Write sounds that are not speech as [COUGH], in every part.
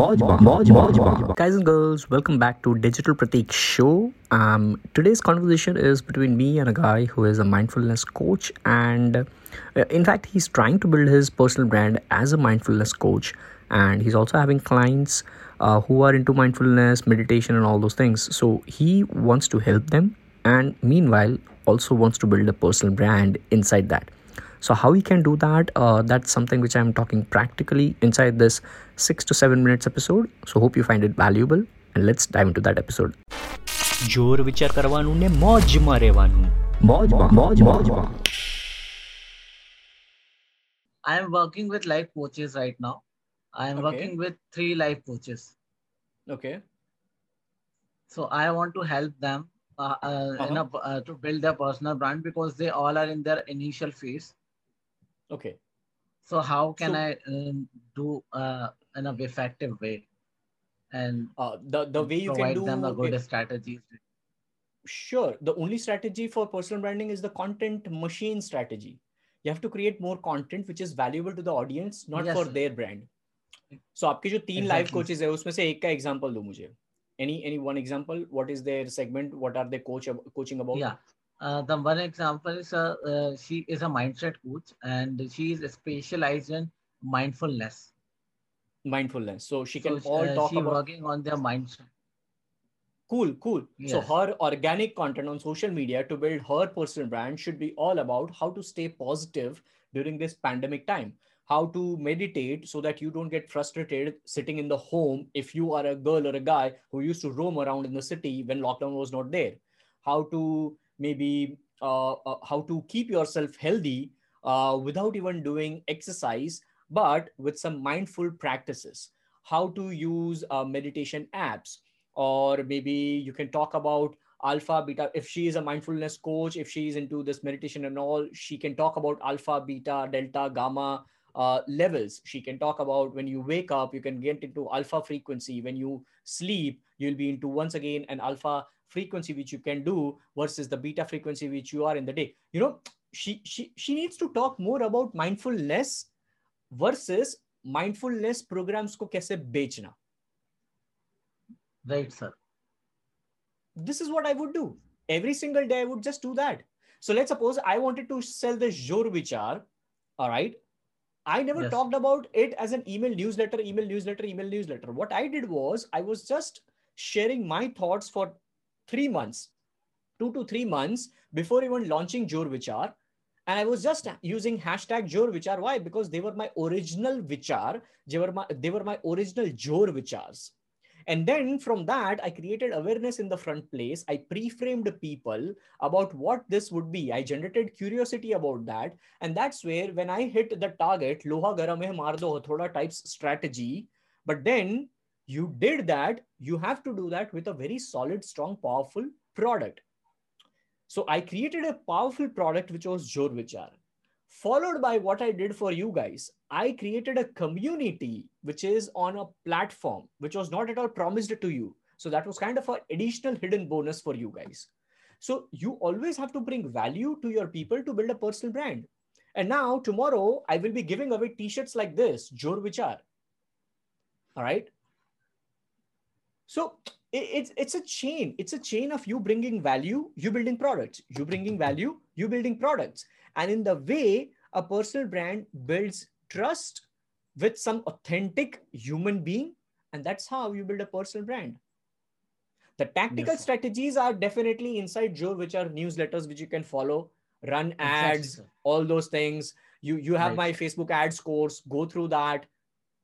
Guys and girls, welcome back to Digital Pratik Show. Um, today's conversation is between me and a guy who is a mindfulness coach, and uh, in fact, he's trying to build his personal brand as a mindfulness coach, and he's also having clients uh, who are into mindfulness, meditation, and all those things. So he wants to help them, and meanwhile, also wants to build a personal brand inside that so how we can do that uh, that's something which i'm talking practically inside this six to seven minutes episode so hope you find it valuable and let's dive into that episode જોર વિચાર કરવાનું ને મોજમાં રહેવાનું I am working with life coaches right now. I am Okay. working with three life coaches. Okay So I want to help them uh, uh, in a, uh, to build their personal brand because they all are in their initial phase. Okay So how can So- I um, do uh, in a effective way and the the way you can provide do them a good it- strategies? sure the only strategy for personal branding is the content machine strategy you have to create more content which is valuable to the audience not Yes, for sir. their brand so आपके जो तीन live Exactly. Coaches है उसमें से एक का example दो मुझे any any one example what is their segment what are they coach coaching about Yeah. Uh, the one example is uh, uh, she is a mindset coach and she is specialized in mindfulness. mindfulness so she can so, all uh, talk she about working on their mindset. Cool, cool. So her organic content on social media to build her personal brand should be all about how to stay positive during this pandemic time. How to meditate so that you don't get frustrated sitting in the home if you are a girl or a guy who used to roam around in the city when lockdown was not there. How to maybe uh, uh, how to keep yourself healthy uh, without even doing exercise, but with some mindful practices. How to use uh, meditation apps or maybe you can talk about alpha beta if she is a mindfulness coach if she is into this meditation and all she can talk about alpha beta delta gamma uh, levels. She can talk about when you wake up, you can get into alpha frequency. When you sleep, you'll be into once again an alpha frequency, which you can do versus the beta frequency, which you are in the day. You know, she, she, she needs to talk more about mindfulness versus mindfulness programs ko kaise bechna. Right, sir. This is what I would do. Every single day, I would just do that. So let's suppose I wanted to sell the Jorvichar, all right, I never Yes. talked about it as an email newsletter, email newsletter, email newsletter. What I did was I was just sharing my thoughts for three months, two to three months before even launching Jor Vichar. And I was just using hashtag Jor Vichar. Why? Because they were my original Vichar. They were my, they were my original Jor Vichars. And then from that, I created awareness in the front place. I pre-framed people about what this would be. I generated curiosity about that. And that's where when I hit the target, Loha garam hai maar do hathoda types strategy. But then you did that, you have to do that with a very solid, strong, powerful product. So I created a powerful product, which was Jor Vichar. Followed by what I did for you guys, I created a community which is on a platform which was not at all promised to you. So that was kind of an additional hidden bonus for you guys. So you always have to bring value to your people to build a personal brand. And now tomorrow I will be giving away t-shirts like this, Jor Vichar. All right. So it's it's a chain. It's a chain of you bringing value, you building products, you bringing value, you building products. And in the way a personal brand builds trust with some authentic human being, and that's how you build a personal brand. The tactical Yes, strategies are definitely inside Jor Vichar newsletters which you can follow, run ads, sir. all those things. You you have Right. my Facebook ads course. Go through that.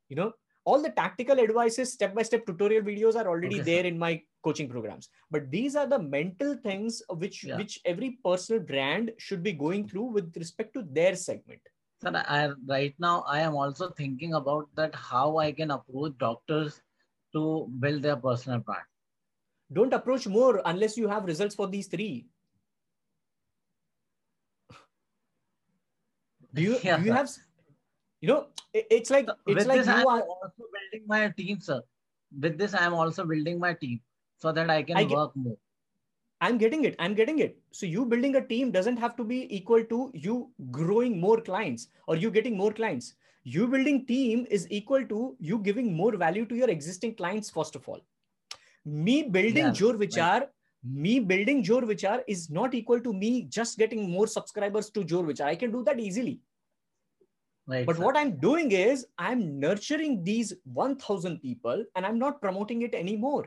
You know all the tactical advices, step by step tutorial videos are already Okay, there in my coaching programs. But these are the mental things which Yeah. which every personal brand should be going through with respect to their segment. Sir, I right now I am also thinking about that how I can approach doctors to build their personal brand. Don't approach more unless you have results for these three. Do you [LAUGHS] Yeah, do you sir. have you know it- it's like it's with like this, you I'm are also building my team, sir. With this, I'm also building my team so that I can I get- work more. I'm getting it. I'm getting it. So you building a team doesn't have to be equal to you growing more clients or you getting more clients. you building team is equal to you giving more value to your existing clients first of all me building Yeah, jor vichar me building jor vichar is not equal to me just getting more subscribers to jor vichar i can do that easily Right. but sir. what i'm doing is i'm nurturing these 1000 people and i'm not promoting it anymore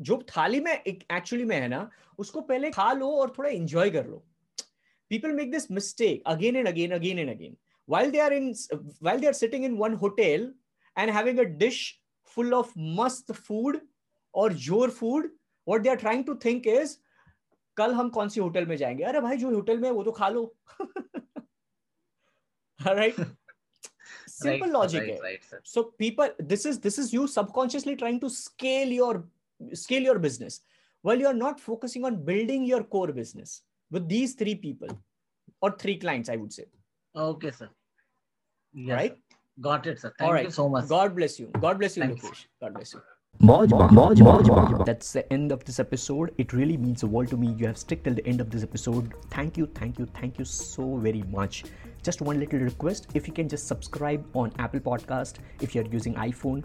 जो थाली में actually में है ना उसको पहले खा लो और थोड़ा एंजॉय कर लो। People make this mistake again and again again and again while they are in while they are sitting in one hotel and having a dish full of मस्त फ़ूड और ज़ोर food what they are trying to think is कल हम कौन सी hotel में जाएँगे? अरे भाई जो होटल में है वो तो खा लो। राइट सिंपल लॉजिक है। So people this is this is you subconsciously trying to scale your scale your business while you're not focusing on building your core business with these three people or three clients i would say Okay, sir. Yes, right sir. Got it, sir. Thank all you so much. god bless you god bless you Thanks. Lokesh. god bless you. That's the end of this episode. It really means the world to me. You have stuck till the end of this episode. Thank you, thank you, thank you so very much. Just one little request if you can just subscribe on Apple Podcast if you're using iPhone